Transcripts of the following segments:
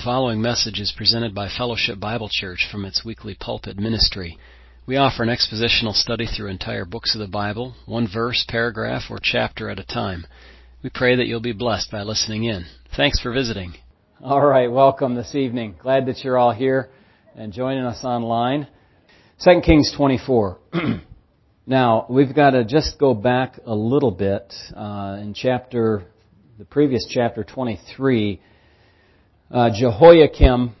The following message is presented by Fellowship Bible Church from its weekly pulpit ministry. We offer an expositional study through entire books of the Bible, one verse, paragraph, or chapter at a time. We pray that you'll be blessed by listening in. Thanks for visiting. All right, welcome this evening. Glad that you're all here and joining us online. 2 Kings 24. now, we've got to just go back a little bit uh, in chapter, the previous chapter 23. Uh, Jehoiakim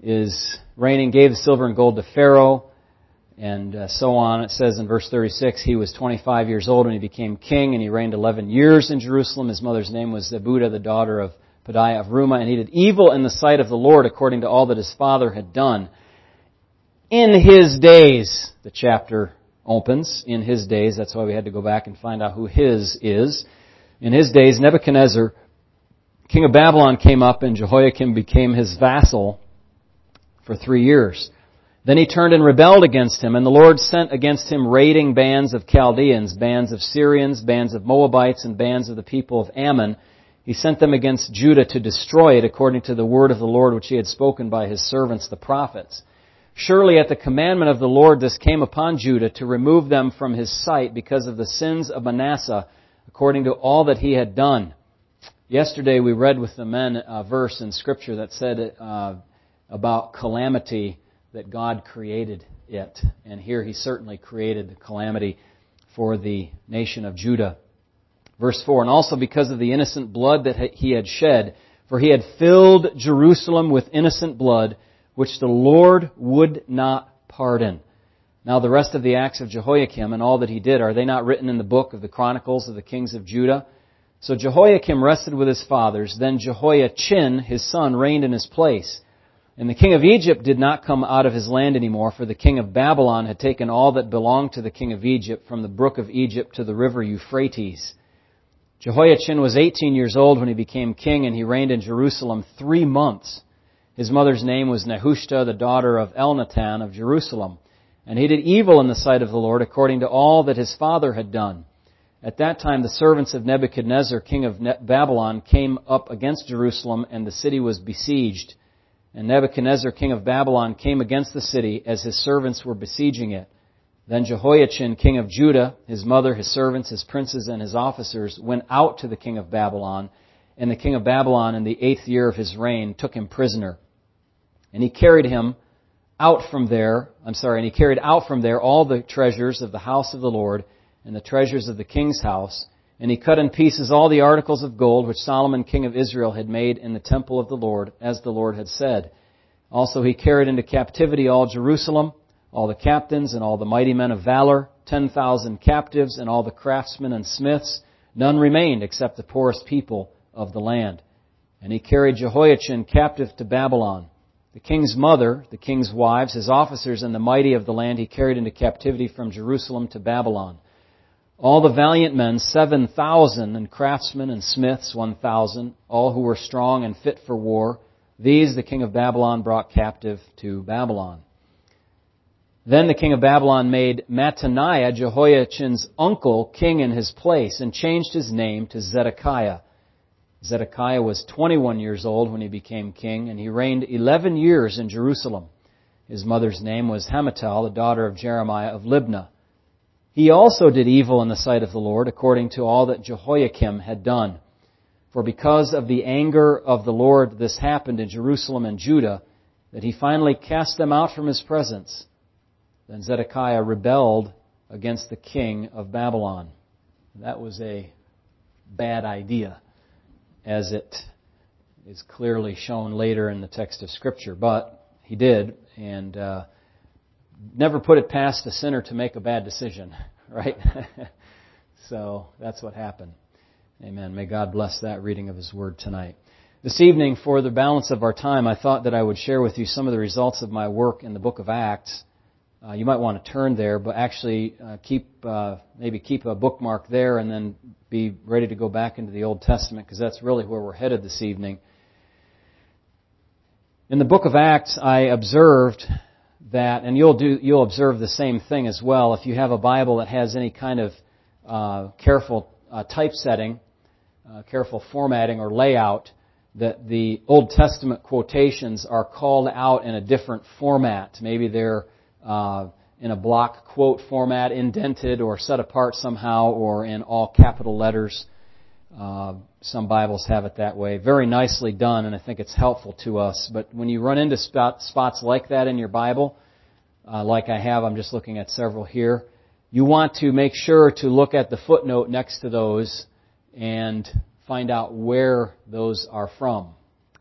is reigning, gave the silver and gold to Pharaoh, and uh, so on. It says in verse 36, he was 25 years old when he became king, and he reigned 11 years in Jerusalem. His mother's name was Zebudah, the daughter of Pedaiah of Rumah, and he did evil in the sight of the Lord according to all that his father had done. In his days, the chapter opens, in his days, that's why we had to go back and find out who his is. In his days, Nebuchadnezzar king of Babylon came up and Jehoiakim became his vassal for three years. Then he turned and rebelled against him, and the Lord sent against him raiding bands of Chaldeans, bands of Syrians, bands of Moabites, and bands of the people of Ammon. He sent them against Judah to destroy it according to the word of the Lord which he had spoken by his servants the prophets. Surely at the commandment of the Lord this came upon Judah to remove them from his sight because of the sins of Manasseh according to all that he had done. Yesterday we read with the men a verse in Scripture that said uh, about calamity that God created it. And here he certainly created the calamity for the nation of Judah. Verse 4, and also because of the innocent blood that he had shed, for he had filled Jerusalem with innocent blood, which the Lord would not pardon. Now the rest of the acts of Jehoiakim and all that he did, are they not written in the book of the Chronicles of the Kings of Judah? So Jehoiakim rested with his fathers. Then Jehoiachin, his son, reigned in his place. And the king of Egypt did not come out of his land anymore, for the king of Babylon had taken all that belonged to the king of Egypt from the brook of Egypt to the river Euphrates. Jehoiachin was 18 years old when he became king, and he reigned in Jerusalem three months. His mother's name was Nehushta, the daughter of Elnathan of Jerusalem. And he did evil in the sight of the Lord according to all that his father had done. At that time, the servants of Nebuchadnezzar, king of Babylon, came up against Jerusalem, and the city was besieged. And Nebuchadnezzar, king of Babylon, came against the city as his servants were besieging it. Then Jehoiachin, king of Judah, his mother, his servants, his princes, and his officers went out to the king of Babylon. And the king of Babylon, in the eighth year of his reign, took him prisoner. And he carried him out from there, I'm sorry, and he carried out from there all the treasures of the house of the Lord and the treasures of the king's house, and he cut in pieces all the articles of gold which Solomon king of Israel had made in the temple of the Lord, as the Lord had said. Also he carried into captivity all Jerusalem, all the captains and all the mighty men of valor, ten thousand captives and all the craftsmen and smiths. None remained except the poorest people of the land. And he carried Jehoiachin captive to Babylon. The king's mother, the king's wives, his officers, and the mighty of the land he carried into captivity from Jerusalem to Babylon. All the valiant men, 7,000, and craftsmen and smiths, 1,000, all who were strong and fit for war, these the king of Babylon brought captive to Babylon. Then the king of Babylon made Mattaniah, Jehoiachin's uncle, king in his place, and changed his name to Zedekiah. Zedekiah was 21 years old when he became king, and he reigned 11 years in Jerusalem. His mother's name was Hamutal, the daughter of Jeremiah of Libnah. He also did evil in the sight of the Lord, according to all that Jehoiakim had done. For because of the anger of the Lord this happened in Jerusalem and Judah, that he finally cast them out from his presence. Then Zedekiah rebelled against the king of Babylon. That was a bad idea, as it is clearly shown later in the text of Scripture. But he did, and uh, never put it past a sinner to make a bad decision, right? so that's what happened. Amen. May God bless that reading of His Word tonight. This evening, for the balance of our time, I thought that I would share with you some of the results of my work in the book of Acts. Uh, you might want to turn there, but actually uh, keep uh, maybe keep a bookmark there, and then be ready to go back into the Old Testament because that's really where we're headed this evening. In the book of Acts, I observed that, and you'll do, you'll observe the same thing as well. If you have a Bible that has any kind of uh, careful uh, typesetting, uh, careful formatting or layout, that the Old Testament quotations are called out in a different format. Maybe they're uh, in a block quote format, indented or set apart somehow, or in all capital letters. Uh, some Bibles have it that way. Very nicely done, and I think it's helpful to us. But when you run into spot, spots like that in your Bible, uh, like I have, I'm just looking at several here, you want to make sure to look at the footnote next to those and find out where those are from.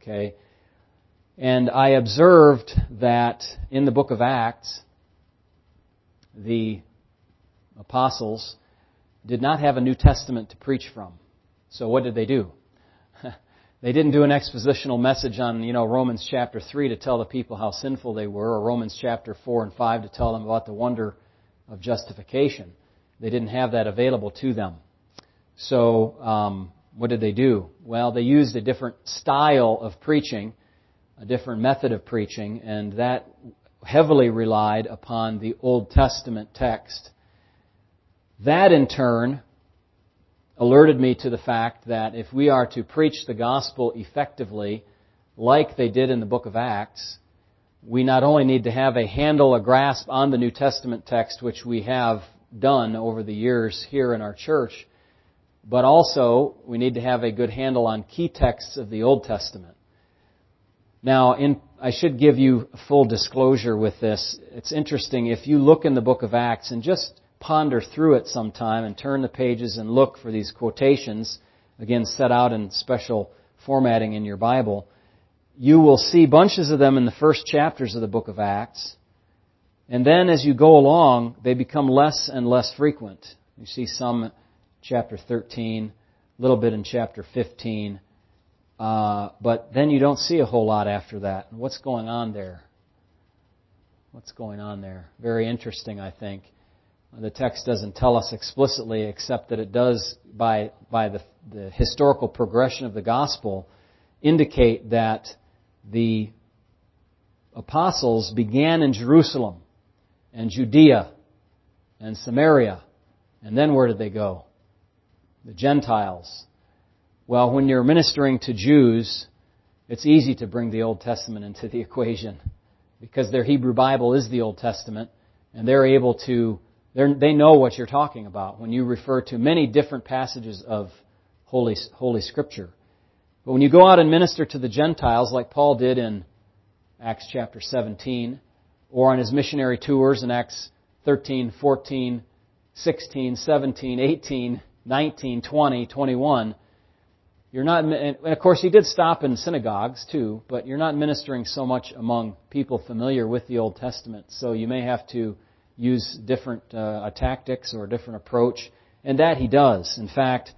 Okay? And I observed that in the book of Acts, the apostles did not have a New Testament to preach from. So what did they do? they didn't do an expositional message on, you know, Romans chapter 3 to tell the people how sinful they were, or Romans chapter 4 and 5 to tell them about the wonder of justification. They didn't have that available to them. So, um, what did they do? Well, they used a different style of preaching, a different method of preaching, and that heavily relied upon the Old Testament text. That in turn alerted me to the fact that if we are to preach the gospel effectively, like they did in the book of Acts, we not only need to have a handle, a grasp on the New Testament text, which we have done over the years here in our church, but also we need to have a good handle on key texts of the Old Testament. Now, in, I should give you full disclosure with this. It's interesting if you look in the book of Acts and just ponder through it sometime and turn the pages and look for these quotations, again set out in special formatting in your Bible, you will see bunches of them in the first chapters of the book of Acts. And then as you go along, they become less and less frequent. You see some chapter 13, a little bit in chapter 15. Uh, but then you don't see a whole lot after that. What's going on there? What's going on there? Very interesting, I think. The text doesn't tell us explicitly, except that it does, by, by the, the historical progression of the gospel, indicate that the apostles began in Jerusalem and Judea and Samaria. And then where did they go? The Gentiles. Well, when you're ministering to Jews, it's easy to bring the Old Testament into the equation because their Hebrew Bible is the Old Testament and they're able to they know what you're talking about when you refer to many different passages of Holy, Holy Scripture. But when you go out and minister to the Gentiles, like Paul did in Acts chapter 17, or on his missionary tours in Acts 13, 14, 16, 17, 18, 19, 20, 21, you're not, and of course he did stop in synagogues too, but you're not ministering so much among people familiar with the Old Testament. So you may have to use different uh, tactics or a different approach, and that he does. In fact,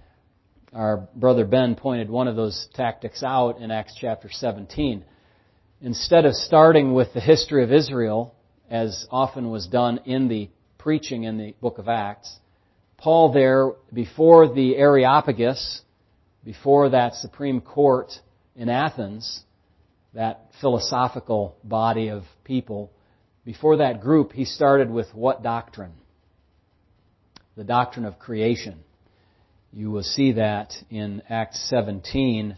our brother Ben pointed one of those tactics out in Acts chapter 17. Instead of starting with the history of Israel, as often was done in the preaching in the book of Acts, Paul there, before the Areopagus, before that Supreme Court in Athens, that philosophical body of people, before that group, he started with what doctrine? The doctrine of creation. You will see that in Acts 17,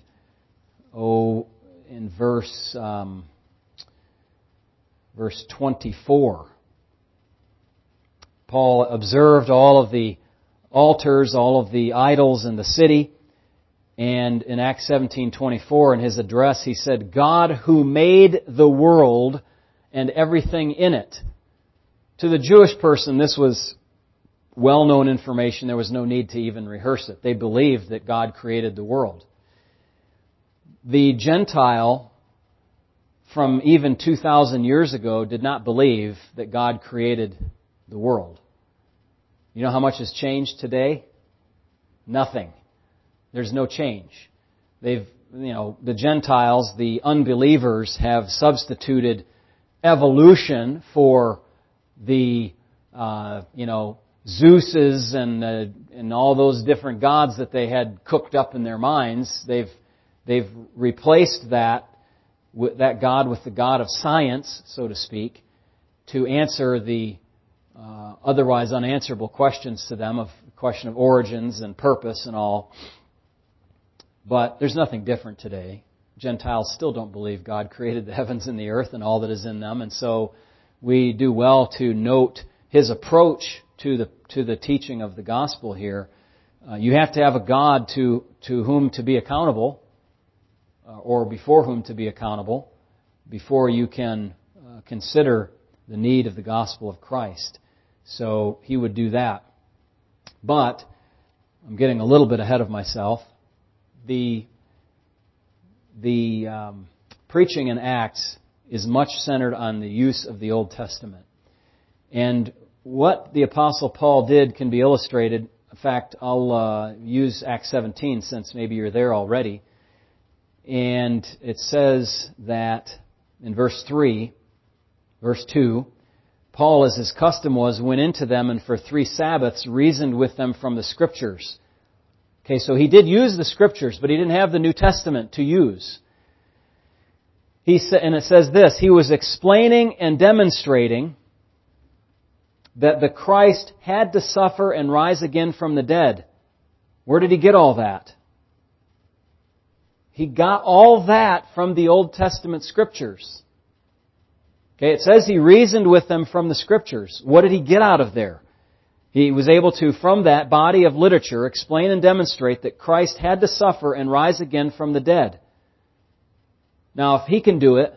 oh, in verse, um, verse 24. Paul observed all of the altars, all of the idols in the city. And in Acts 17:24 in his address he said, "God who made the world and everything in it. To the Jewish person, this was well known information. There was no need to even rehearse it. They believed that God created the world. The Gentile, from even 2,000 years ago, did not believe that God created the world. You know how much has changed today? Nothing. There's no change. They've, you know, the Gentiles, the unbelievers have substituted evolution for the, uh, you know, Zeus's and uh, and all those different gods that they had cooked up in their minds. They've they've replaced that that God with the God of science, so to speak, to answer the uh, otherwise unanswerable questions to them of the question of origins and purpose and all. But there's nothing different today. Gentiles still don't believe God created the heavens and the earth and all that is in them, and so we do well to note his approach to the to the teaching of the gospel here. Uh, you have to have a God to to whom to be accountable, uh, or before whom to be accountable, before you can uh, consider the need of the gospel of Christ. So he would do that. But I'm getting a little bit ahead of myself. The the um, preaching in Acts is much centered on the use of the Old Testament. And what the Apostle Paul did can be illustrated. In fact, I'll uh, use Acts 17 since maybe you're there already. And it says that in verse 3, verse 2, Paul, as his custom was, went into them and for three Sabbaths reasoned with them from the Scriptures. Okay, so he did use the Scriptures, but he didn't have the New Testament to use. He sa- and it says this, he was explaining and demonstrating that the Christ had to suffer and rise again from the dead. Where did he get all that? He got all that from the Old Testament Scriptures. Okay, it says he reasoned with them from the Scriptures. What did he get out of there? He was able to, from that body of literature, explain and demonstrate that Christ had to suffer and rise again from the dead. Now, if he can do it,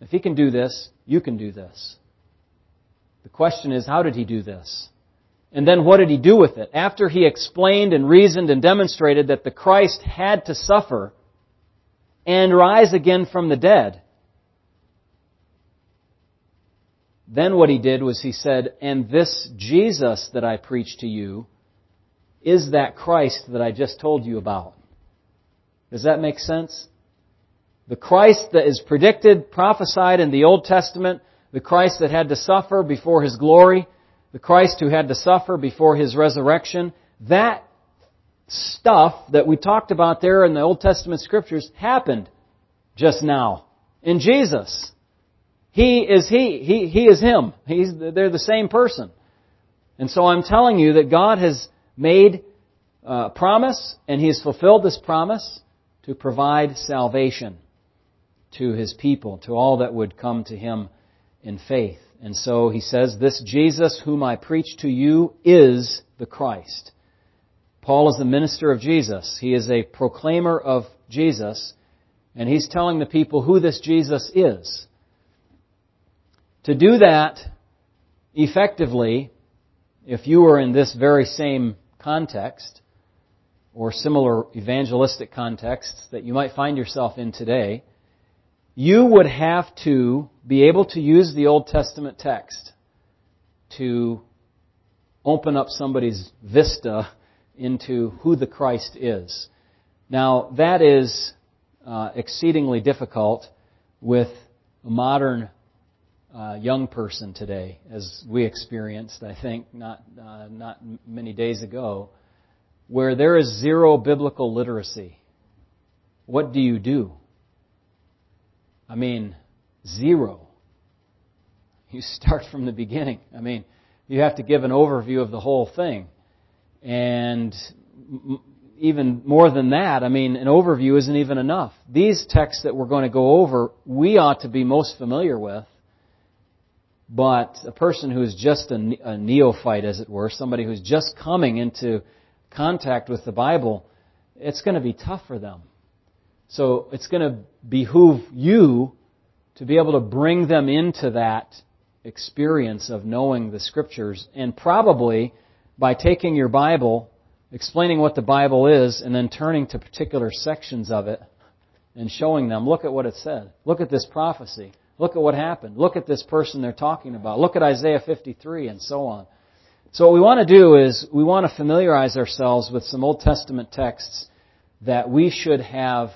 if he can do this, you can do this. The question is, how did he do this? And then what did he do with it? After he explained and reasoned and demonstrated that the Christ had to suffer and rise again from the dead, then what he did was he said, and this Jesus that I preach to you is that Christ that I just told you about. Does that make sense? The Christ that is predicted, prophesied in the Old Testament, the Christ that had to suffer before His glory, the Christ who had to suffer before His resurrection, that stuff that we talked about there in the Old Testament scriptures happened just now in Jesus. He is He. He, he is Him. He's, they're the same person. And so I'm telling you that God has made a promise and He has fulfilled this promise to provide salvation to His people, to all that would come to Him in faith. And so he says, This Jesus whom I preach to you is the Christ. Paul is the minister of Jesus. He is a proclaimer of Jesus, and he's telling the people who this Jesus is. To do that effectively, if you were in this very same context, or similar evangelistic contexts that you might find yourself in today, you would have to be able to use the Old Testament text to open up somebody's vista into who the Christ is. Now, that is uh, exceedingly difficult with modern uh, young person today, as we experienced, I think, not, uh, not many days ago, where there is zero biblical literacy. What do you do? I mean, zero. You start from the beginning. I mean, you have to give an overview of the whole thing. And even more than that, I mean, an overview isn't even enough. These texts that we're going to go over, we ought to be most familiar with. But a person who is just a, a neophyte, as it were, somebody who's just coming into contact with the Bible, it's going to be tough for them. So it's going to behoove you to be able to bring them into that experience of knowing the Scriptures. And probably by taking your Bible, explaining what the Bible is, and then turning to particular sections of it and showing them, look at what it said. Look at this prophecy. Look at what happened. Look at this person they're talking about. Look at Isaiah 53 and so on. So what we want to do is we want to familiarize ourselves with some Old Testament texts that we should have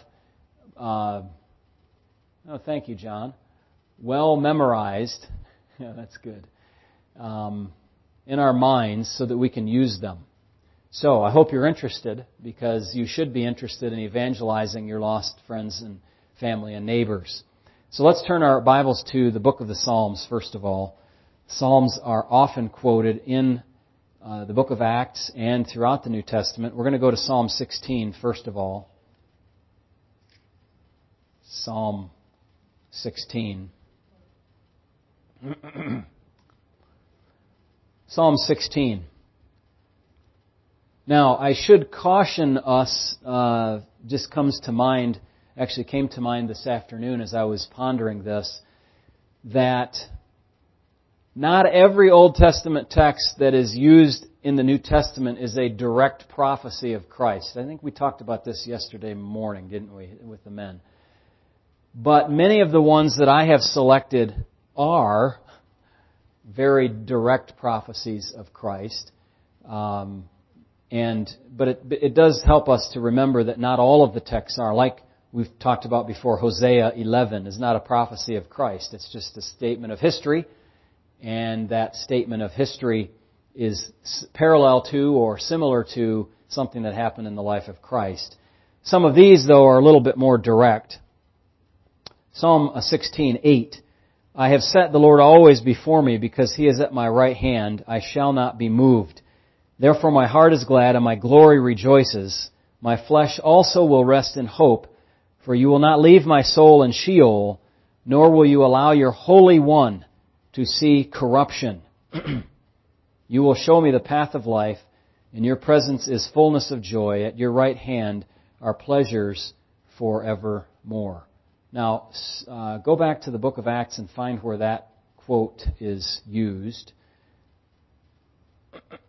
uh, oh, thank you, John. Well memorized. yeah, that's good. Um, in our minds so that we can use them. So I hope you're interested because you should be interested in evangelizing your lost friends and family and neighbors. So let's turn our Bibles to the book of the Psalms first of all. Psalms are often quoted in uh, the book of Acts and throughout the New Testament. We're going to go to Psalm 16 first of all. Psalm 16. Psalm 16. Now, I should caution us, uh, just comes to mind, actually came to mind this afternoon as I was pondering this, that not every Old Testament text that is used in the New Testament is a direct prophecy of Christ. I think we talked about this yesterday morning, didn't we, with the men. But many of the ones that I have selected are very direct prophecies of Christ. Um, and but it, it does help us to remember that not all of the texts are like we've talked about before. Hosea 11 is not a prophecy of Christ; it's just a statement of history, and that statement of history is parallel to or similar to something that happened in the life of Christ. Some of these, though, are a little bit more direct. Psalm 16:8 I have set the Lord always before me because he is at my right hand I shall not be moved Therefore my heart is glad and my glory rejoices my flesh also will rest in hope for you will not leave my soul in Sheol nor will you allow your holy one to see corruption You will show me the path of life. In your presence is fullness of joy. At your right hand are pleasures forevermore. Now, uh, go back to the book of Acts and find where that quote is used.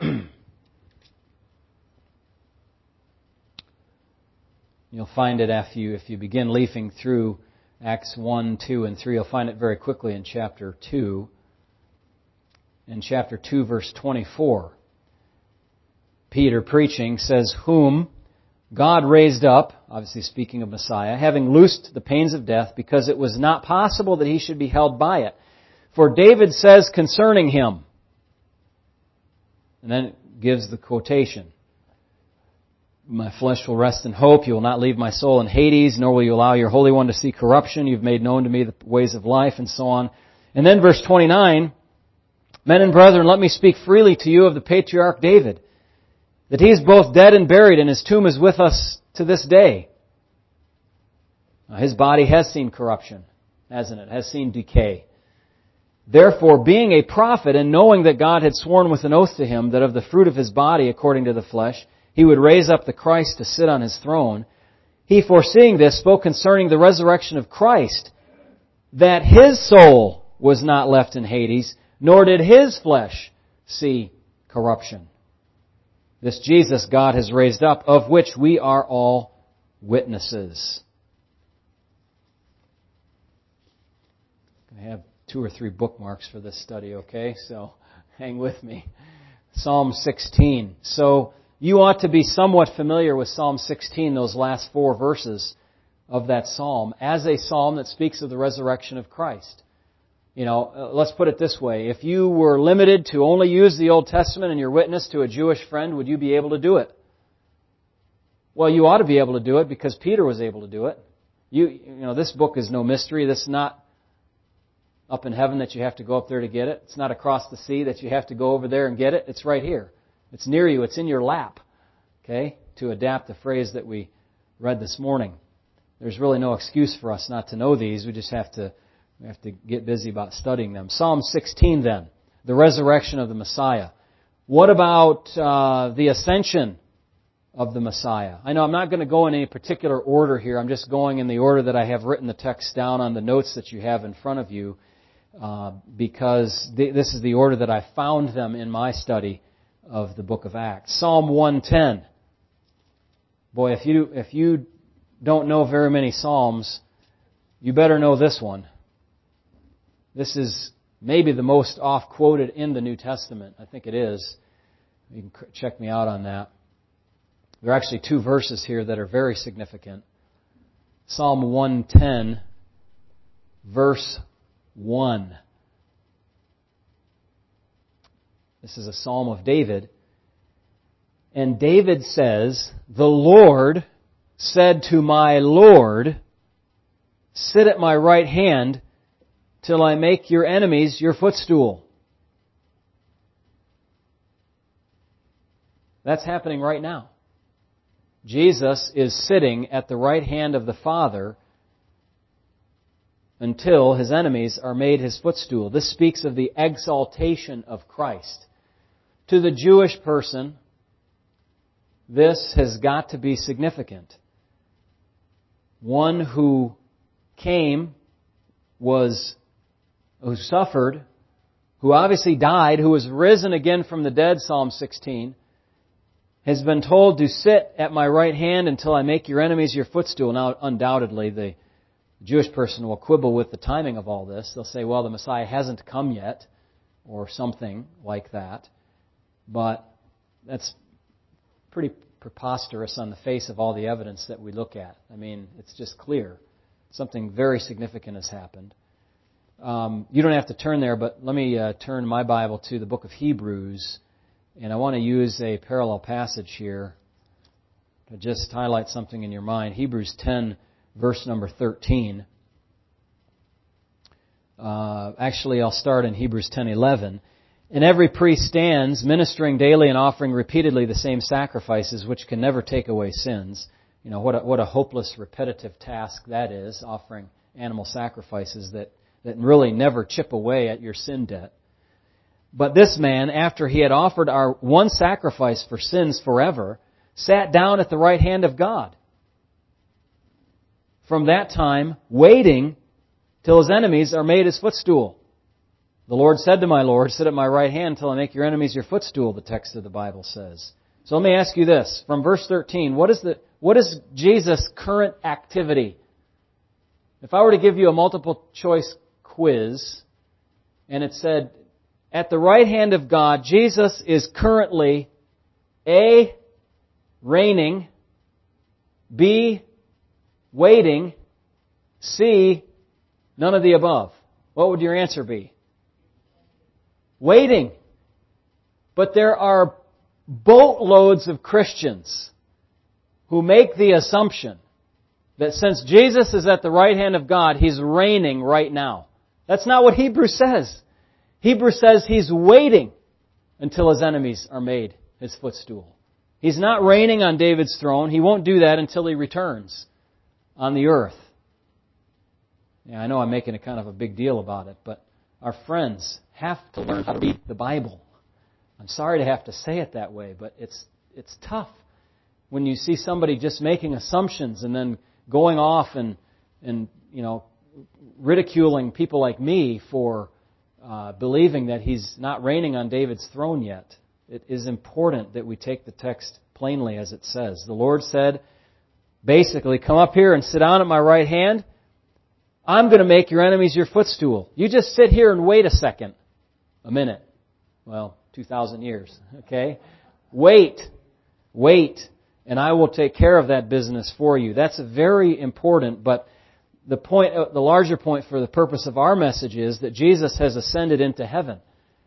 You'll find it if you, if you begin leafing through Acts 1, 2, and 3. You'll find it very quickly in chapter 2 in chapter 2 verse 24. Peter preaching says, whom God raised up, obviously speaking of Messiah, having loosed the pains of death because it was not possible that he should be held by it. For David says concerning him, and then gives the quotation, my flesh will rest in hope. You will not leave my soul in Hades, nor will you allow your Holy One to see corruption. You've made known to me the ways of life, and so on. And then verse 29, Men and brethren, let me speak freely to you of the patriarch David, that he is both dead and buried, and his tomb is with us to this day. Now, his body has seen corruption, hasn't it? Has seen decay. Therefore, being a prophet and knowing that God had sworn with an oath to him that of the fruit of his body, according to the flesh, he would raise up the Christ to sit on his throne, he foreseeing this spoke concerning the resurrection of Christ, that his soul was not left in Hades, nor did his flesh see corruption. This Jesus God has raised up, of which we are all witnesses. I have two or three bookmarks for this study, okay? So hang with me. Psalm 16. So you ought to be somewhat familiar with Psalm 16, those last four verses of that psalm, as a psalm that speaks of the resurrection of Christ. You know, uh, let's put it this way. If you were limited to only use the Old Testament in your witness to a Jewish friend, would you be able to do it? Well, you ought to be able to do it because Peter was able to do it. You, you know, this book is no mystery. This is not up in heaven that you have to go up there to get it. It's not across the sea that you have to go over there and get it. It's right here. It's near you. It's in your lap. Okay? To adapt the phrase that we read this morning. There's really no excuse for us not to know these. We just have to we have to get busy about studying them. Psalm 16 then, the resurrection of the Messiah. What about uh, the ascension of the Messiah? I know I'm not going to go in any particular order here. I'm just going in the order that I have written the text down on the notes that you have in front of you, uh, because th- this is the order that I found them in my study of the book of Acts. Psalm 110. Boy, if you if you don't know very many psalms, you better know this one. This is maybe the most oft quoted in the New Testament. I think it is. You can check me out on that. There are actually two verses here that are very significant. Psalm 110, verse 1. This is a psalm of David. And David says, The Lord said to my Lord, Sit at my right hand till I make your enemies your footstool. That's happening right now. Jesus is sitting at the right hand of the Father, until his enemies are made his footstool. This speaks of the exaltation of Christ. To the Jewish person, this has got to be significant. One who came, was, who suffered, who obviously died, who was risen again from the dead, Psalm 16, has been told to sit at my right hand until I make your enemies your footstool. Now, undoubtedly, the Jewish person will quibble with the timing of all this. They'll say, well, the Messiah hasn't come yet, or something like that. But that's pretty preposterous on the face of all the evidence that we look at. I mean, it's just clear. Something very significant has happened. Um, you don't have to turn there, but let me uh, turn my Bible to the book of Hebrews, and I want to use a parallel passage here to just highlight something in your mind. Hebrews 10, verse number 13. Uh, actually, I'll start in Hebrews 10:11. And every priest stands, ministering daily and offering repeatedly the same sacrifices, which can never take away sins. You know what a, what a hopeless, repetitive task that is, offering animal sacrifices that that really never chip away at your sin debt. But this man, after he had offered our one sacrifice for sins forever, sat down at the right hand of God from that time, waiting till his enemies are made his footstool. The Lord said to my Lord, Sit at my right hand till I make your enemies your footstool, the text of the Bible says. So let me ask you this. From verse 13, what is, the, what is Jesus' current activity? If I were to give you a multiple choice quiz, and it said, At the right hand of God, Jesus is currently A, reigning, B, waiting, C, none of the above. What would your answer be? Waiting. But there are boatloads of Christians who make the assumption that since Jesus is at the right hand of God, He's reigning right now. That's not what Hebrews says. Hebrews says He's waiting until His enemies are made His footstool. He's not reigning on David's throne. He won't do that until He returns on the earth. Yeah, I know I'm making a kind of a big deal about it, but our friends have to learn how to read the Bible. I'm sorry to have to say it that way, but it's it's tough when you see somebody just making assumptions and then going off and and you know ridiculing people like me for uh, believing that he's not reigning on David's throne yet. It is important that we take the text plainly as it says. The Lord said, basically, come up here and sit down at my right hand. I'm going to make your enemies your footstool. You just sit here and wait a second. A minute. Well, 2,000 years. Okay? Wait. Wait. And I will take care of that business for you. That's very important, but the point, uh, the larger point for the purpose of our message is that Jesus has ascended into heaven.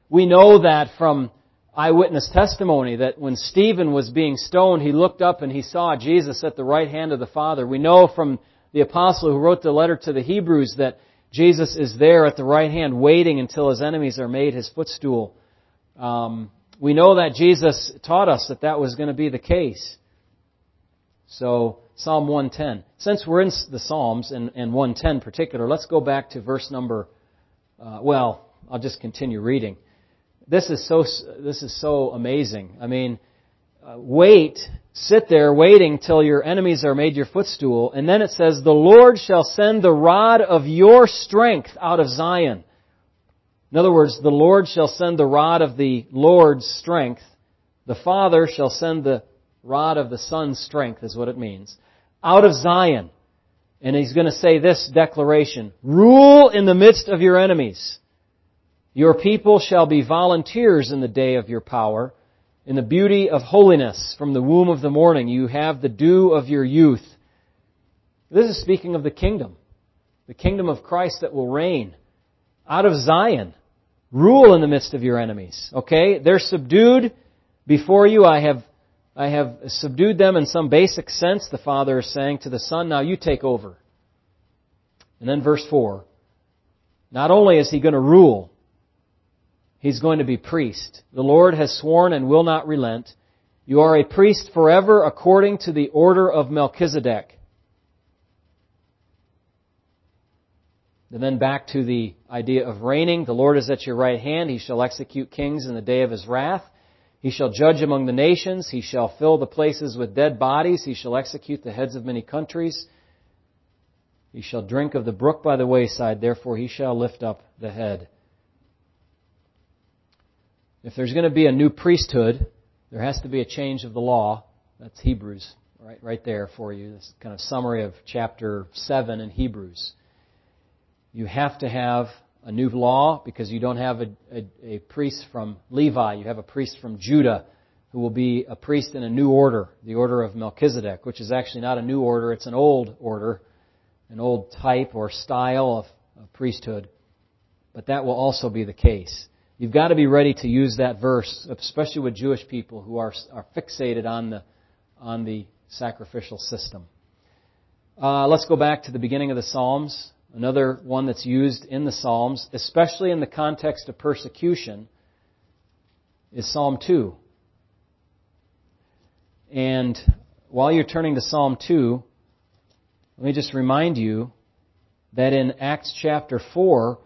We know that from eyewitness testimony that when Stephen was being stoned, he looked up and he saw Jesus at the right hand of the Father. We know from the apostle who wrote the letter to the Hebrews that Jesus is there at the right hand waiting until his enemies are made his footstool. Um, we know that Jesus taught us that that was going to be the case. So, Psalm 110. Since we're in the Psalms and, and 110 particular, let's go back to verse number, uh, well, I'll just continue reading this is so this is so amazing. I mean, uh, wait, sit there waiting till your enemies are made your footstool, and then it says, "The Lord shall send the rod of your strength out of Zion." In other words, the Lord shall send the rod of the Lord's strength. The Father shall send the rod of the Son's strength, is what it means, out of Zion. And he's going to say this declaration, rule in the midst of your enemies. Your people shall be volunteers in the day of your power. In the beauty of holiness from the womb of the morning, you have the dew of your youth. This is speaking of the kingdom. The kingdom of Christ that will reign out of Zion. Rule in the midst of your enemies. Okay? They're subdued before you. I have, I have subdued them in some basic sense, the Father is saying to the Son. Now you take over. And then verse 4. Not only is He going to rule, He's going to be priest. The Lord has sworn and will not relent. You are a priest forever according to the order of Melchizedek. And then back to the idea of reigning. The Lord is at your right hand. He shall execute kings in the day of his wrath. He shall judge among the nations. He shall fill the places with dead bodies. He shall execute the heads of many countries. He shall drink of the brook by the wayside. Therefore he shall lift up the head. If there's going to be a new priesthood, there has to be a change of the law. That's Hebrews, right, right there for you. This kind of summary of chapter 7 in Hebrews. You have to have a new law because you don't have a, a, a, priest from Levi. You have a priest from Judah who will be a priest in a new order, the order of Melchizedek, which is actually not a new order, it's an old order, an old type or style of, of priesthood. But that will also be the case. You've got to be ready to use that verse, especially with Jewish people who are, are fixated on the, on the sacrificial system. Uh, let's go back to the beginning of the Psalms. Another one that's used in the Psalms, especially in the context of persecution, is Psalm 2. And while you're turning to Psalm 2, let me just remind you that in Acts chapter 4,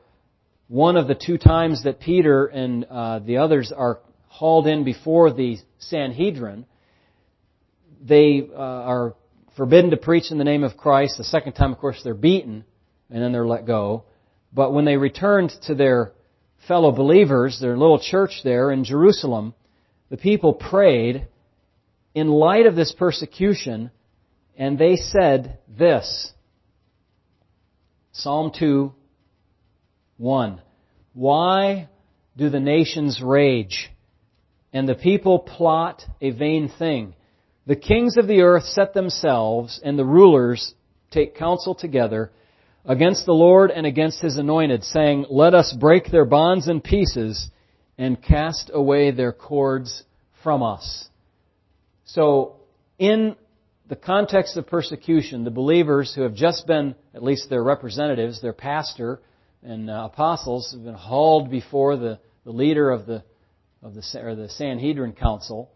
one of the two times that Peter and uh, the others are hauled in before the Sanhedrin, they uh, are forbidden to preach in the name of Christ. The second time, of course, they're beaten and then they're let go. But when they returned to their fellow believers, their little church there in Jerusalem, the people prayed in light of this persecution, and they said this. Psalm 2, 1. Why do the nations rage and the people plot a vain thing? The kings of the earth set themselves and the rulers take counsel together against the Lord and against His anointed, saying, Let us break their bonds in pieces and cast away their cords from us. So, in the context of persecution, the believers who have just been, at least their representatives, their pastor and uh, apostles, have been hauled before the, the leader of the, of the, or the Sanhedrin Council,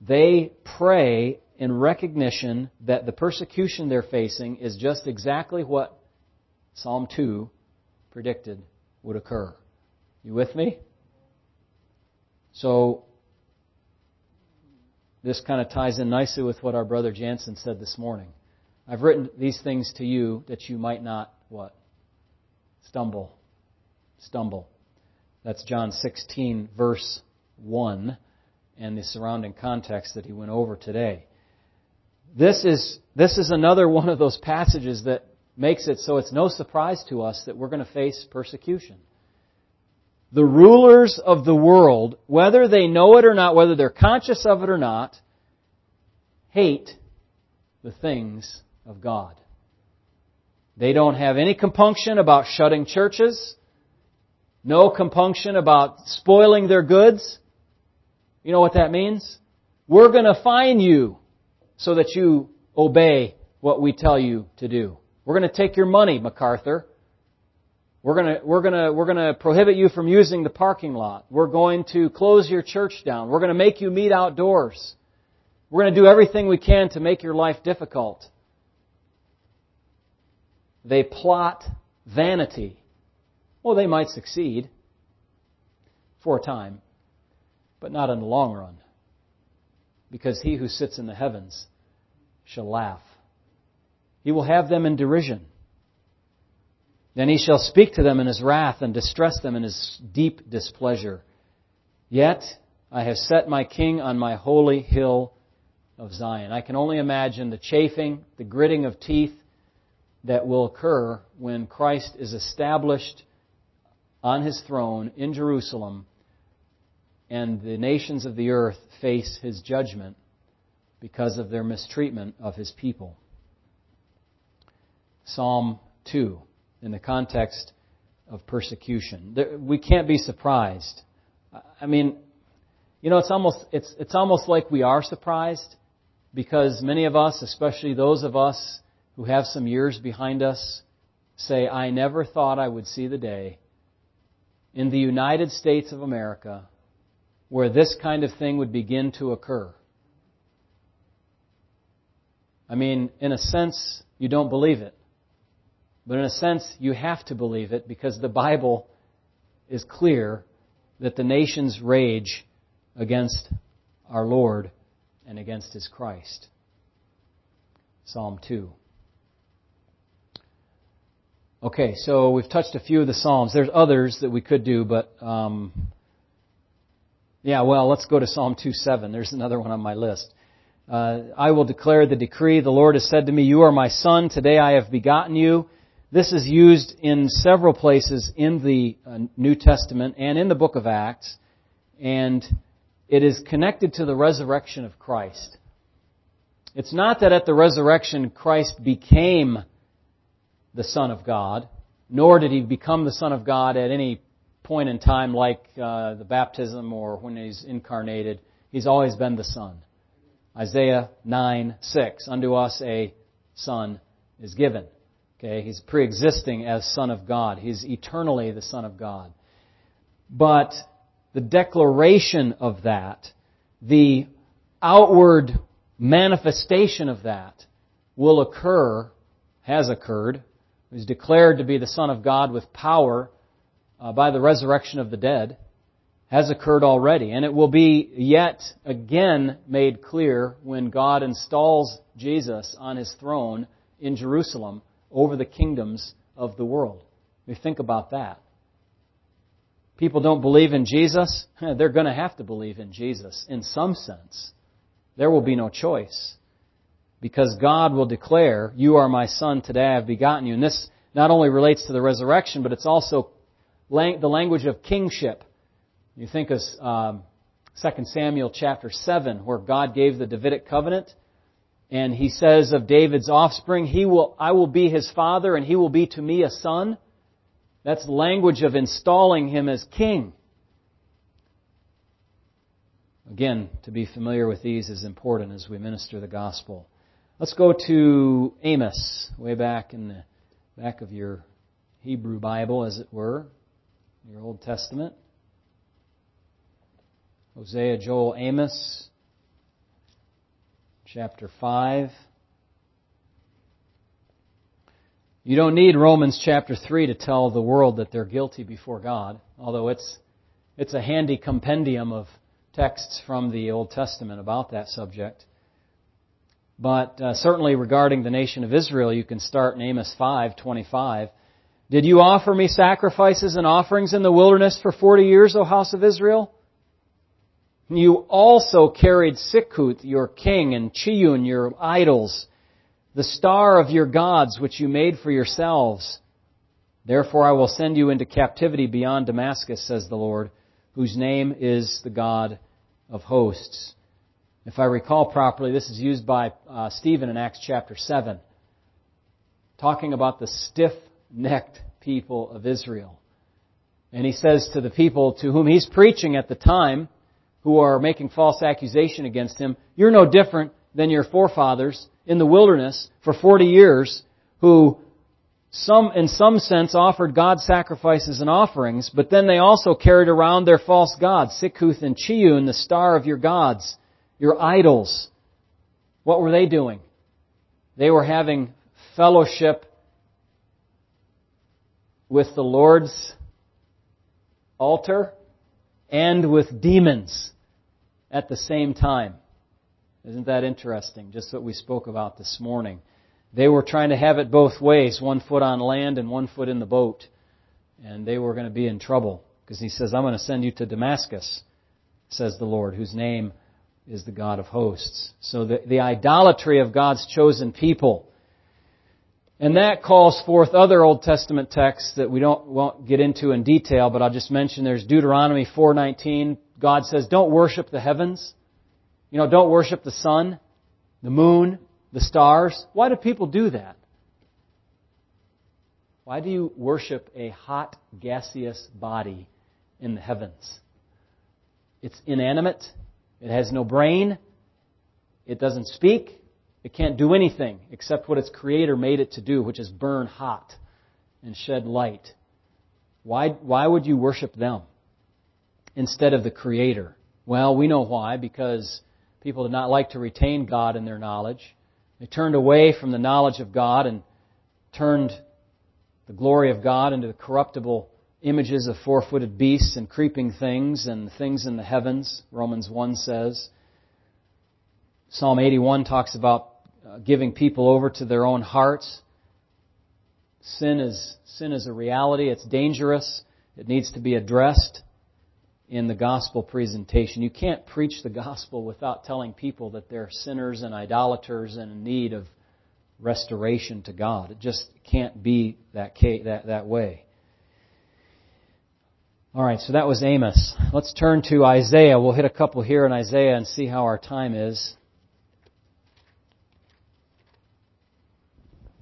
they pray in recognition that the persecution they're facing is just exactly what Psalm 2 predicted would occur. You with me? So, this kind of ties in nicely with what our brother Jansen said this morning. I've written these things to you that you might not, what? Stumble. Stumble. That's John 16, verse 1, and the surrounding context that he went over today. This is, this is another one of those passages that makes it so it's no surprise to us that we're going to face persecution. The rulers of the world, whether they know it or not, whether they're conscious of it or not, hate the things of God. They don't have any compunction about shutting churches, no compunction about spoiling their goods. You know what that means? We're going to fine you so that you obey what we tell you to do. We're going to take your money, MacArthur. We're going to, we're going to, we're going to prohibit you from using the parking lot. We're going to close your church down. We're going to make you meet outdoors. We're going to do everything we can to make your life difficult. They plot vanity. Well, they might succeed for a time, but not in the long run. Because he who sits in the heavens shall laugh. He will have them in derision. Then he shall speak to them in his wrath and distress them in his deep displeasure. Yet I have set my king on my holy hill of Zion. I can only imagine the chafing, the gritting of teeth that will occur when Christ is established on his throne in Jerusalem and the nations of the earth face his judgment because of their mistreatment of his people. Psalm 2 in the context of persecution. We can't be surprised. I mean, you know, it's almost, it's, it's almost like we are surprised because many of us, especially those of us who have some years behind us, say, I never thought I would see the day in the United States of America where this kind of thing would begin to occur. I mean, in a sense, you don't believe it But in a sense, you have to believe it because the Bible is clear that the nations rage against our Lord and against His Christ. Psalm 2. Okay, so we've touched a few of the Psalms. There's others that we could do, but um, yeah, well, let's go to Psalm 2:7. There's another one on my list. Uh, I will declare the decree. The Lord has said to me, "You are my son. Today I have begotten you." This is used in several places in the uh, New Testament and in the book of Acts, and it is connected to the resurrection of Christ. It's not that at the resurrection Christ became the Son of God, nor did he become the Son of God at any point in time like uh, the baptism or when he's incarnated. He's always been the Son. Isaiah 9, 6. Unto us a Son is given. Okay, he's pre-existing as Son of God. He's eternally the Son of God. But the declaration of that, the outward manifestation of that, will occur, has occurred, He's declared to be the Son of God with power uh, by the resurrection of the dead, has occurred already. And it will be yet again made clear when God installs Jesus on his throne in Jerusalem over the kingdoms of the world. We think about that. People don't believe in Jesus, they're going to have to believe in Jesus in some sense. There will be no choice. Because God will declare, You are my son, today I have begotten you. And this not only relates to the resurrection, but it's also the language of kingship. You think of um, 2 Samuel chapter 7, where God gave the Davidic covenant. And he says of David's offspring, he will, I will be his father and he will be to me a son. That's language of installing him as king. Again, to be familiar with these is important as we minister the gospel. Let's go to Amos, way back in the back of your Hebrew Bible, as it were, your Old Testament. Hosea, Joel, Amos, chapter 5. You don't need Romans chapter 3 to tell the world that they're guilty before God, although it's, it's a handy compendium of texts from the Old Testament about that subject. But uh, certainly regarding the nation of Israel, you can start in Amos 5:25. Did you offer me sacrifices and offerings in the wilderness for 40 years, O house of Israel? You also carried Sikkuth, your king, and Chiun, your idols, the star of your gods, which you made for yourselves. Therefore I will send you into captivity beyond Damascus, says the Lord, whose name is the God of hosts. If I recall properly, this is used by uh, Stephen in Acts chapter 7, talking about the stiff-necked people of Israel. And he says to the people to whom he's preaching at the time, who are making false accusation against him, you're no different than your forefathers in the wilderness for 40 years who some, in some sense offered God sacrifices and offerings, but then they also carried around their false gods, Sikkuth and Chiun, the star of your gods, your idols. What were they doing? They were having fellowship with the Lord's altar and with demons at the same time. Isn't that interesting? Just what we spoke about this morning. They were trying to have it both ways, one foot on land and one foot in the boat. And they were going to be in trouble because he says, I'm going to send you to Damascus, says the Lord, whose name is the God of hosts. So the, the idolatry of God's chosen people and that calls forth other Old Testament texts that we don't won't get into in detail, but I'll just mention there's Deuteronomy 4:19. God says, "Don't worship the heavens. You know, don't worship the sun, the moon, the stars." Why do people do that? Why do you worship a hot gaseous body in the heavens? It's inanimate. It has no brain. It doesn't speak. It can't do anything except what its creator made it to do, which is burn hot and shed light. Why, why would you worship them instead of the creator? Well, we know why, because people did not like to retain God in their knowledge. They turned away from the knowledge of God and turned the glory of God into the corruptible images of four-footed beasts and creeping things and things in the heavens, Romans 1 says. Psalm 81 talks about uh, giving people over to their own hearts. Sin is, sin is a reality. It's dangerous. It needs to be addressed in the gospel presentation. You can't preach the gospel without telling people that they're sinners and idolaters and in need of restoration to God. It just can't be that, that, that way. All right, so that was Amos. Let's turn to Isaiah. We'll hit a couple here in Isaiah and see how our time is.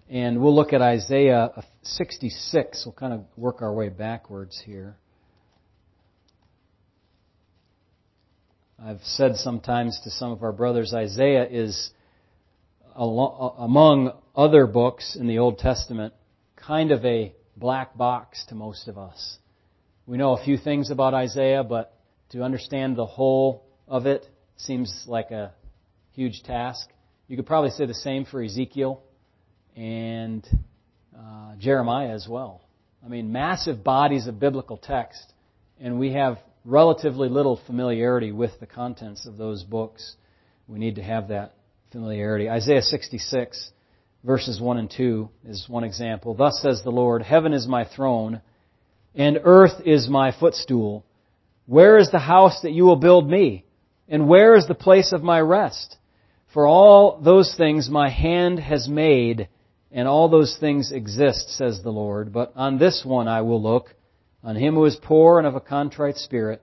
And we'll look at Isaiah 66. We'll kind of work our way backwards here. I've said sometimes to some of our brothers, Isaiah is among other books in the Old Testament kind of a black box to most of us. We know a few things about Isaiah, but to understand the whole of it seems like a huge task. You could probably say the same for Ezekiel and uh, Jeremiah as well. I mean, massive bodies of biblical text, and we have relatively little familiarity with the contents of those books. We need to have that familiarity. Isaiah 66, verses 1 and 2 is one example. Thus says the Lord, Heaven is my throne, and earth is my footstool. Where is the house that you will build me? And where is the place of my rest? For all those things my hand has made, and all those things exist, says the Lord. But on this one I will look, on him who is poor and of a contrite spirit,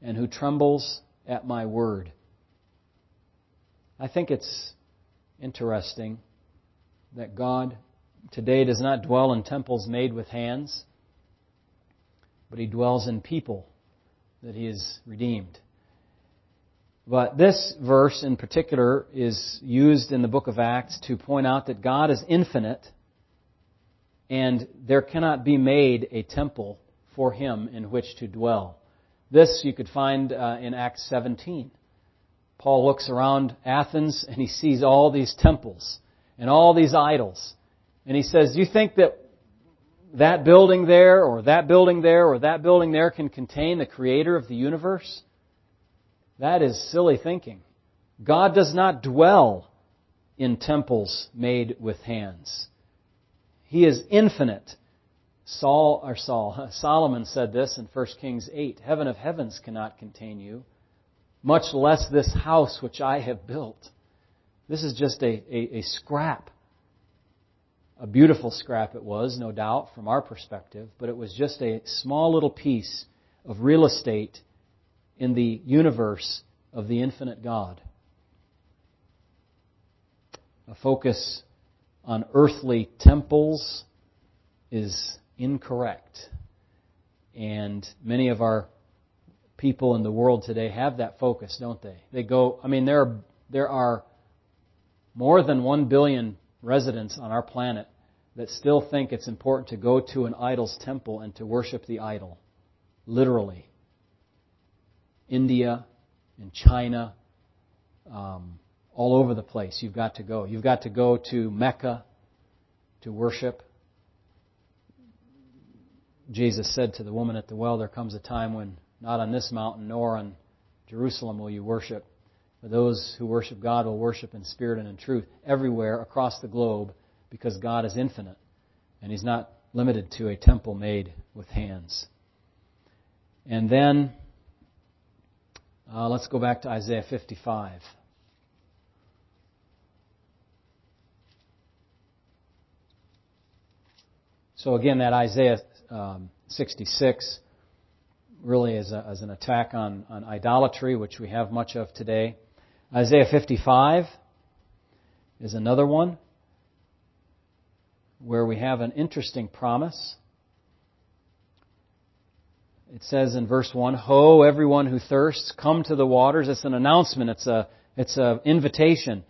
and who trembles at my word. I think it's interesting that God today does not dwell in temples made with hands, but he dwells in people that he has redeemed. But this verse in particular is used in the book of Acts to point out that God is infinite and there cannot be made a temple for him in which to dwell. This you could find uh, in Acts 17. Paul looks around Athens and he sees all these temples and all these idols. And he says, you think that that building there or that building there or that building there can contain the creator of the universe? That is silly thinking. God does not dwell in temples made with hands. He is infinite. Saul or Saul, Solomon said this in 1 Kings 8, heaven of heavens cannot contain you, much less this house which I have built. This is just a, a, a scrap. A beautiful scrap it was, no doubt, from our perspective, but it was just a small little piece of real estate in the universe of the infinite God. A focus on earthly temples is incorrect. And many of our people in the world today have that focus, don't they? They go, I mean, there are, there are more than one billion residents on our planet that still think it's important to go to an idol's temple and to worship the idol. Literally. India and China, um, all over the place. You've got to go. You've got to go to Mecca to worship. Jesus said to the woman at the well, There comes a time when not on this mountain nor on Jerusalem will you worship. But those who worship God will worship in spirit and in truth everywhere across the globe because God is infinite and He's not limited to a temple made with hands. And then uh, let's go back to Isaiah 55. So again, that Isaiah um, 66 really is, a, is an attack on, on idolatry, which we have much of today. Isaiah 55 is another one where we have an interesting promise. It says in verse 1, Ho, everyone who thirsts, come to the waters. It's an announcement. It's a, it's an invitation.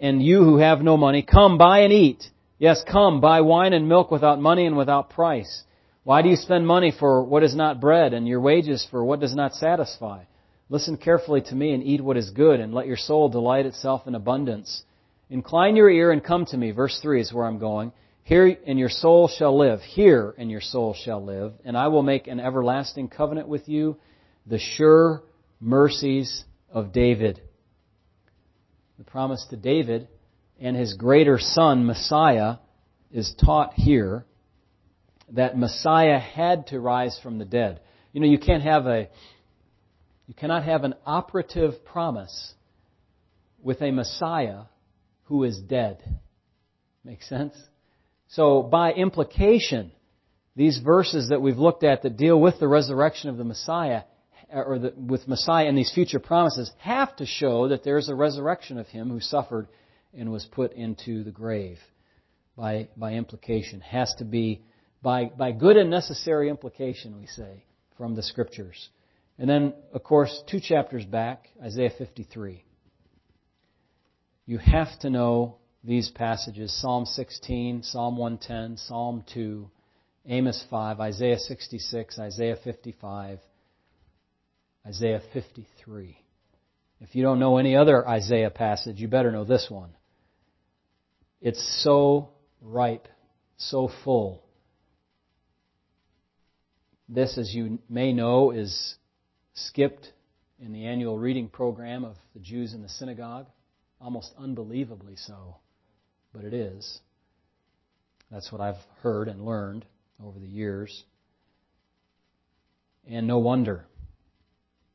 And you who have no money, come, buy and eat. Yes, come, buy wine and milk without money and without price. Why do you spend money for what is not bread and your wages for what does not satisfy? Listen carefully to me and eat what is good and let your soul delight itself in abundance. Incline your ear and come to me. Verse 3 is where I'm going. Hear and your soul shall live. Hear and your soul shall live. And I will make an everlasting covenant with you, the sure mercies of David. The promise to David and his greater son, Messiah, is taught here that Messiah had to rise from the dead. You know, you can't have a, you cannot have an operative promise with a Messiah who is dead. Make sense? So, by implication, these verses that we've looked at that deal with the resurrection of the Messiah, or the, with Messiah and these future promises, have to show that there is a resurrection of him who suffered and was put into the grave. By, by implication. Has to be by, by good and necessary implication, we say, from the Scriptures. And then, of course, two chapters back, Isaiah 53. You have to know these passages Psalm 16, Psalm 110, Psalm 2, Amos 5, Isaiah 66, Isaiah 55, Isaiah 53. If you don't know any other Isaiah passage, you better know this one. It's so ripe, so full. This, as you may know, is skipped in the annual reading program of the Jews in the synagogue, almost unbelievably so, but it is. That's what I've heard and learned over the years. And no wonder.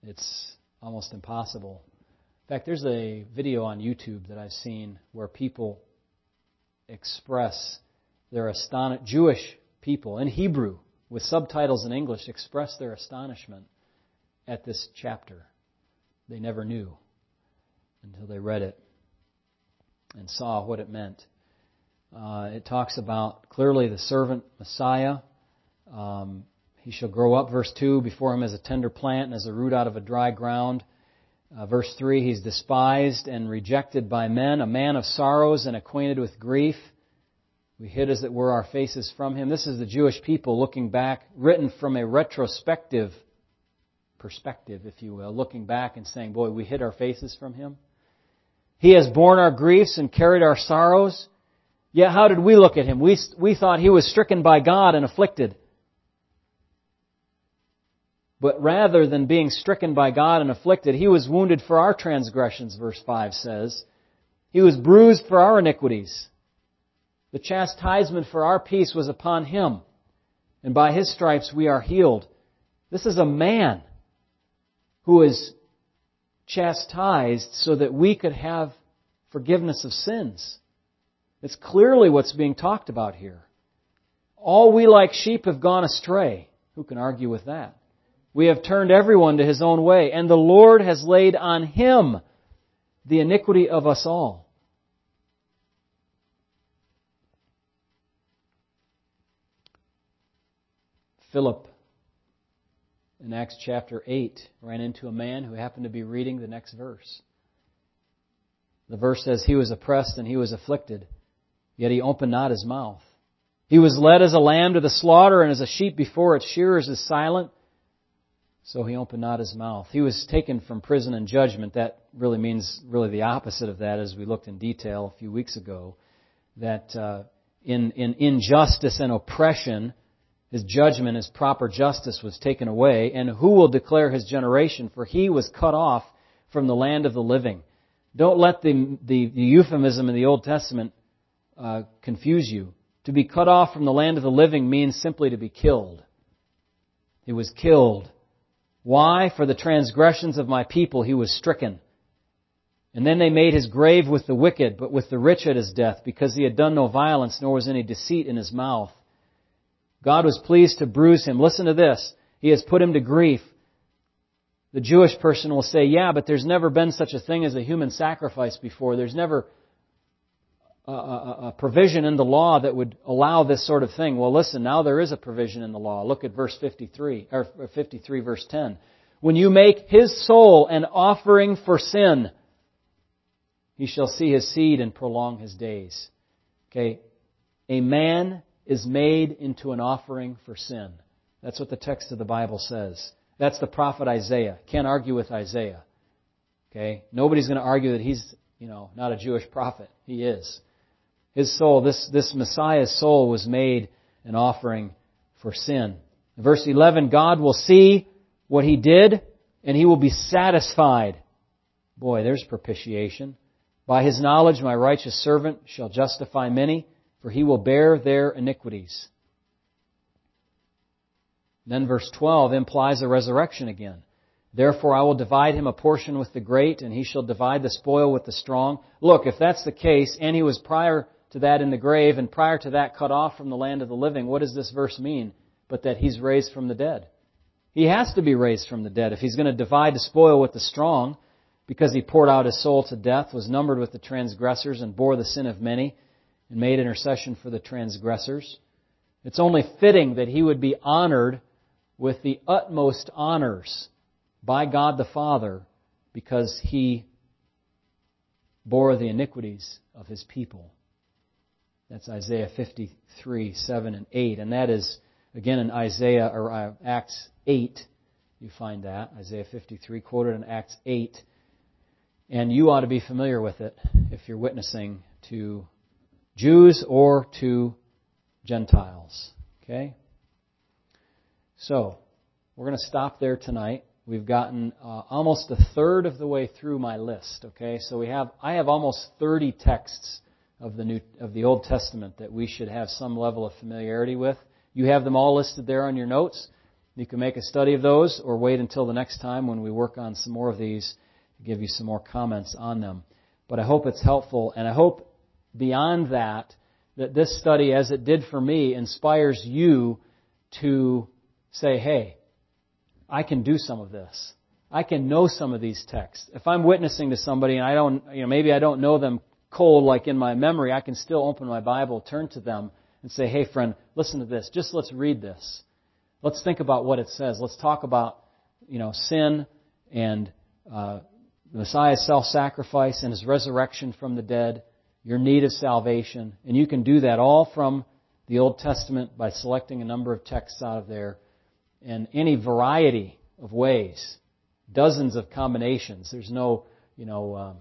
It's almost impossible. In fact, there's a video on YouTube that I've seen where people express their astonishment, Jewish people in Hebrew with subtitles in English express their astonishment at this chapter. They never knew until they read it and saw what it meant. Uh, it talks about clearly the servant Messiah. Um, he shall grow up, verse 2, before him as a tender plant and as a root out of a dry ground. Uh, verse 3, he's despised and rejected by men, a man of sorrows and acquainted with grief. We hid, as it were, our faces from him. This is the Jewish people looking back, written from a retrospective perspective, if you will, looking back and saying, Boy, we hid our faces from him. He has borne our griefs and carried our sorrows. Yet how did we look at him? We, we thought he was stricken by God and afflicted. But rather than being stricken by God and afflicted, he was wounded for our transgressions, verse 5 says. He was bruised for our iniquities. The chastisement for our peace was upon him, and by his stripes we are healed. This is a man who is chastised so that we could have forgiveness of sins. It's clearly what's being talked about here. All we like sheep have gone astray. Who can argue with that? We have turned everyone to his own way, and the Lord has laid on him the iniquity of us all. Philip, in Acts chapter 8, ran into a man who happened to be reading the next verse. The verse says, He was oppressed and he was afflicted, yet he opened not his mouth. He was led as a lamb to the slaughter, and as a sheep before its shearers is silent, so he opened not his mouth. He was taken from prison and judgment. That really means really the opposite of that, as we looked in detail a few weeks ago. That uh, in in injustice and oppression, his judgment, his proper justice was taken away. And who will declare his generation? For he was cut off from the land of the living. Don't let the the, the euphemism in the Old Testament uh, confuse you. To be cut off from the land of the living means simply to be killed. He was killed why? For the transgressions of my people he was stricken. And then they made his grave with the wicked, but with the rich at his death, because he had done no violence, nor was any deceit in his mouth. God was pleased to bruise him. Listen to this. He has put him to grief. The Jewish person will say, yeah, but there's never been such a thing as a human sacrifice before. There's never a, a, a, provision in the law that would allow this sort of thing. Well, listen, now there is a provision in the law. Look at verse 53, or 53 verse 10. When you make his soul an offering for sin, he shall see his seed and prolong his days. Okay? A man is made into an offering for sin. That's what the text of the Bible says. That's the prophet Isaiah. Can't argue with Isaiah. Okay? Nobody's going to argue that he's, you know, not a Jewish prophet. He is. His soul, this, this Messiah's soul was made an offering for sin. verse 11, God will see what He did and He will be satisfied. Boy, there's propitiation. By His knowledge, my righteous servant shall justify many, for He will bear their iniquities. Then verse 12 implies a resurrection again. Therefore I will divide him a portion with the great, and he shall divide the spoil with the strong. Look, if that's the case, and he was prior to that in the grave, and prior to that cut off from the land of the living, what does this verse mean? But that he's raised from the dead. He has to be raised from the dead. If he's going to divide the spoil with the strong, because he poured out his soul to death, was numbered with the transgressors, and bore the sin of many, and made intercession for the transgressors, it's only fitting that he would be honored with the utmost honors by God the Father because he bore the iniquities of his people. That's Isaiah 53, 7 and 8. And that is, again, in Isaiah, or uh, Acts 8, you find that. Isaiah 53 quoted in Acts 8. And you ought to be familiar with it if you're witnessing to Jews or to Gentiles. Okay? So, we're going to stop there tonight. We've gotten uh, almost a third of the way through my list. Okay, so we have I have almost 30 texts of the new of the Old Testament that we should have some level of familiarity with. You have them all listed there on your notes. You can make a study of those, or wait until the next time when we work on some more of these to give you some more comments on them. But I hope it's helpful, and I hope beyond that that this study, as it did for me, inspires you to say, "Hey." I can do some of this. I can know some of these texts. If I'm witnessing to somebody and I don't, you know, maybe I don't know them cold like in my memory, I can still open my Bible, turn to them, and say, hey friend, listen to this. Just let's read this. Let's think about what it says. Let's talk about, you know, sin and uh, Messiah's self-sacrifice and his resurrection from the dead, your need of salvation. And you can do that all from the Old Testament by selecting a number of texts out of there in any variety of ways, dozens of combinations. There's no, you know, uh,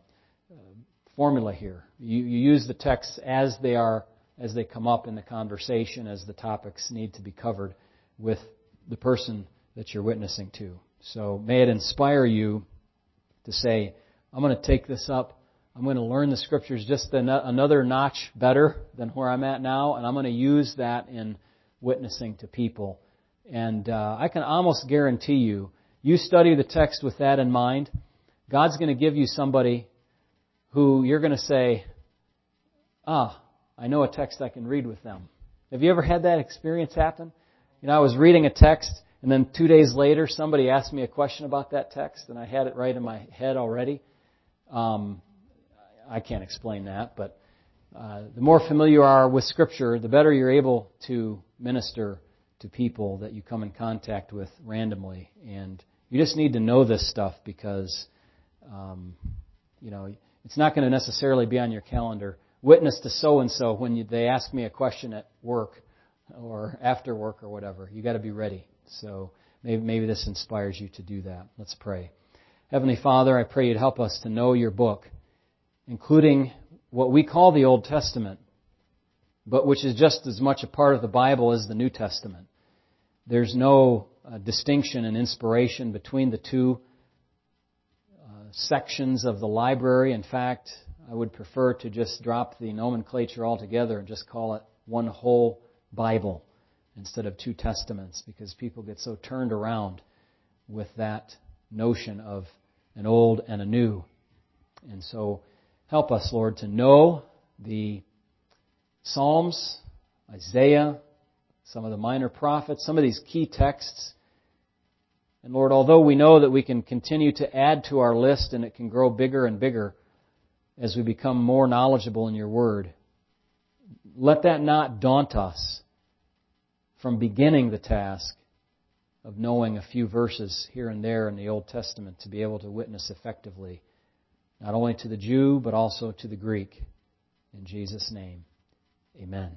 formula here. You, you use the texts as they are, as they come up in the conversation, as the topics need to be covered with the person that you're witnessing to. So may it inspire you to say, I'm going to take this up. I'm going to learn the scriptures just another notch better than where I'm at now, and I'm going to use that in witnessing to people and uh, I can almost guarantee you, you study the text with that in mind, God's going to give you somebody who you're going to say, ah, I know a text I can read with them. Have you ever had that experience happen? You know, I was reading a text, and then two days later, somebody asked me a question about that text, and I had it right in my head already. Um, I can't explain that, but uh, the more familiar you are with Scripture, the better you're able to minister to people that you come in contact with randomly. And you just need to know this stuff because, um, you know, it's not going to necessarily be on your calendar. Witness to so and so when you, they ask me a question at work or after work or whatever. You got to be ready. So maybe, maybe this inspires you to do that. Let's pray. Heavenly Father, I pray you'd help us to know your book, including what we call the Old Testament, but which is just as much a part of the Bible as the New Testament. There's no uh, distinction and inspiration between the two uh, sections of the library. In fact, I would prefer to just drop the nomenclature altogether and just call it one whole Bible instead of two testaments because people get so turned around with that notion of an old and a new. And so help us, Lord, to know the Psalms, Isaiah, some of the minor prophets, some of these key texts. And Lord, although we know that we can continue to add to our list and it can grow bigger and bigger as we become more knowledgeable in your word, let that not daunt us from beginning the task of knowing a few verses here and there in the Old Testament to be able to witness effectively, not only to the Jew, but also to the Greek. In Jesus' name, amen.